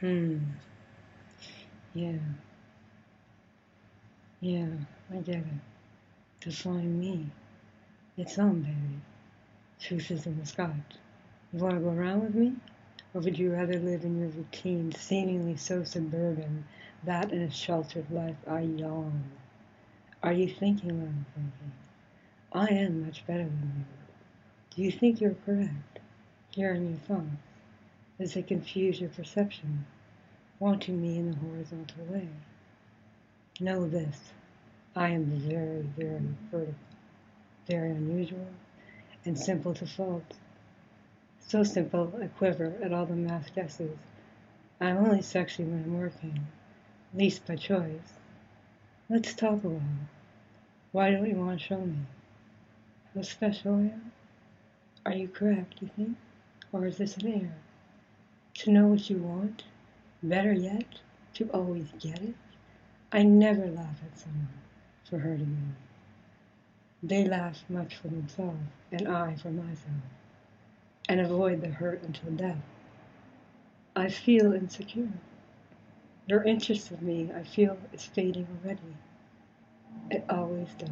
Hmm. Yeah. Yeah, I get it. Define me. It's on, baby. Truth is in the skies. You want to go around with me? Or would you rather live in your routine, seemingly so suburban, that in a sheltered life I yawn? Are you thinking what I'm thinking? I am much better than you. Do you think you're correct? Here in your thoughts, as they confuse your perception, wanting me in the horizontal way. Know this, I am very, very vertical, very unusual, and simple to fault. So simple, I quiver at all the math guesses. I'm only sexy when I'm working, least by choice. Let's talk a while. Why don't you want to show me? How special I am? Are you correct, you think? Or is this an error? To know what you want? Better yet, to always get it? I never laugh at someone for hurting me. They laugh much for themselves, and I for myself, and avoid the hurt until death. I feel insecure. Your interest in me, I feel, is fading already. It always does.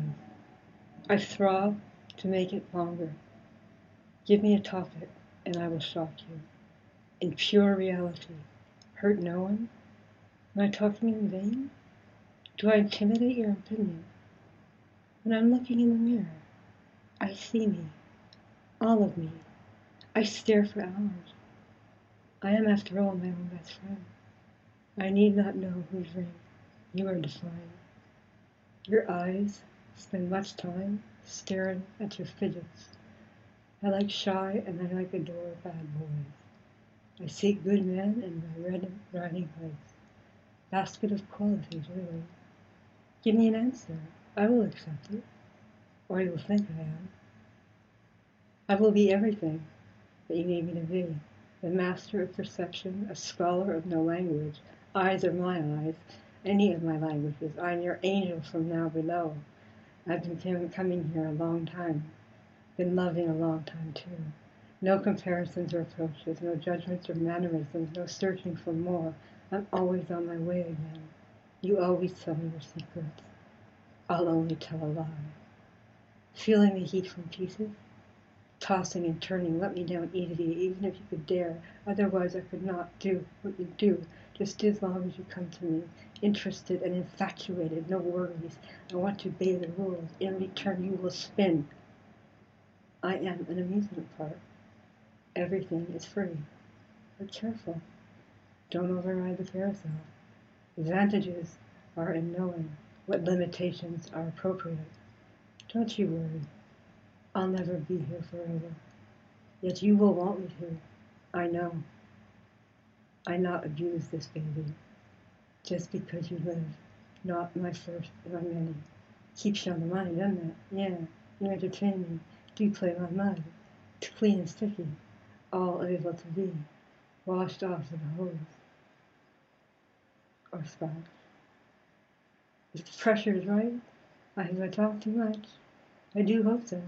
I throb to make it longer. Give me a topic, and I will shock you. In pure reality, hurt no one? Am I talking in vain? Do I intimidate your opinion? When I'm looking in the mirror, I see me, all of me. I stare for hours. I am, after all, my own best friend. I need not know whose ring you are defying. Your eyes spend much time staring at your fidgets. I like shy and I like adore bad boys. I seek good men in my red riding hood. Basket of qualities, really. Give me an answer. I will accept it. Or you will think I am. I will be everything that you need me to be. The master of perception, a scholar of no language. Eyes are my eyes, any of my languages. I am your angel from now below. I've been coming here a long time, been loving a long time too. No comparisons or approaches, no judgments or mannerisms, no searching for more. I'm always on my way again. You always tell me your secrets. I'll only tell a lie. Feeling the heat from pieces? Tossing and turning, let me down easily, even if you could dare. Otherwise, I could not do what you do, just as long as you come to me, interested and infatuated, no worries. I want to obey the rules. In return, you will spin. I am an amusement park. Everything is free. But careful. Don't override the carousel. Advantages are in knowing what limitations are appropriate. Don't you worry. I'll never be here forever. Yet you will want me to. I know. I not abuse this baby. Just because you live. Not my first my many. Keeps you on the mind, doesn't it? Yeah. You entertain me. Do play my mind. Too clean and sticky. All able to be. Washed off with a hose or scotch. If the pressure is right, I have I talked too much. I do hope so.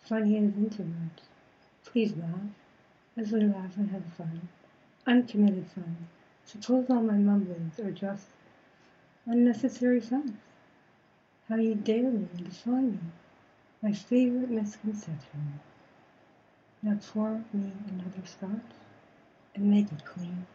Funny isn't too much. Please laugh. As we laugh and have fun. Uncommitted fun. Suppose all my mumblings are just unnecessary fuss. How you dare me and defy me. My favorite misconception. Now pour me another scotch and make it clean.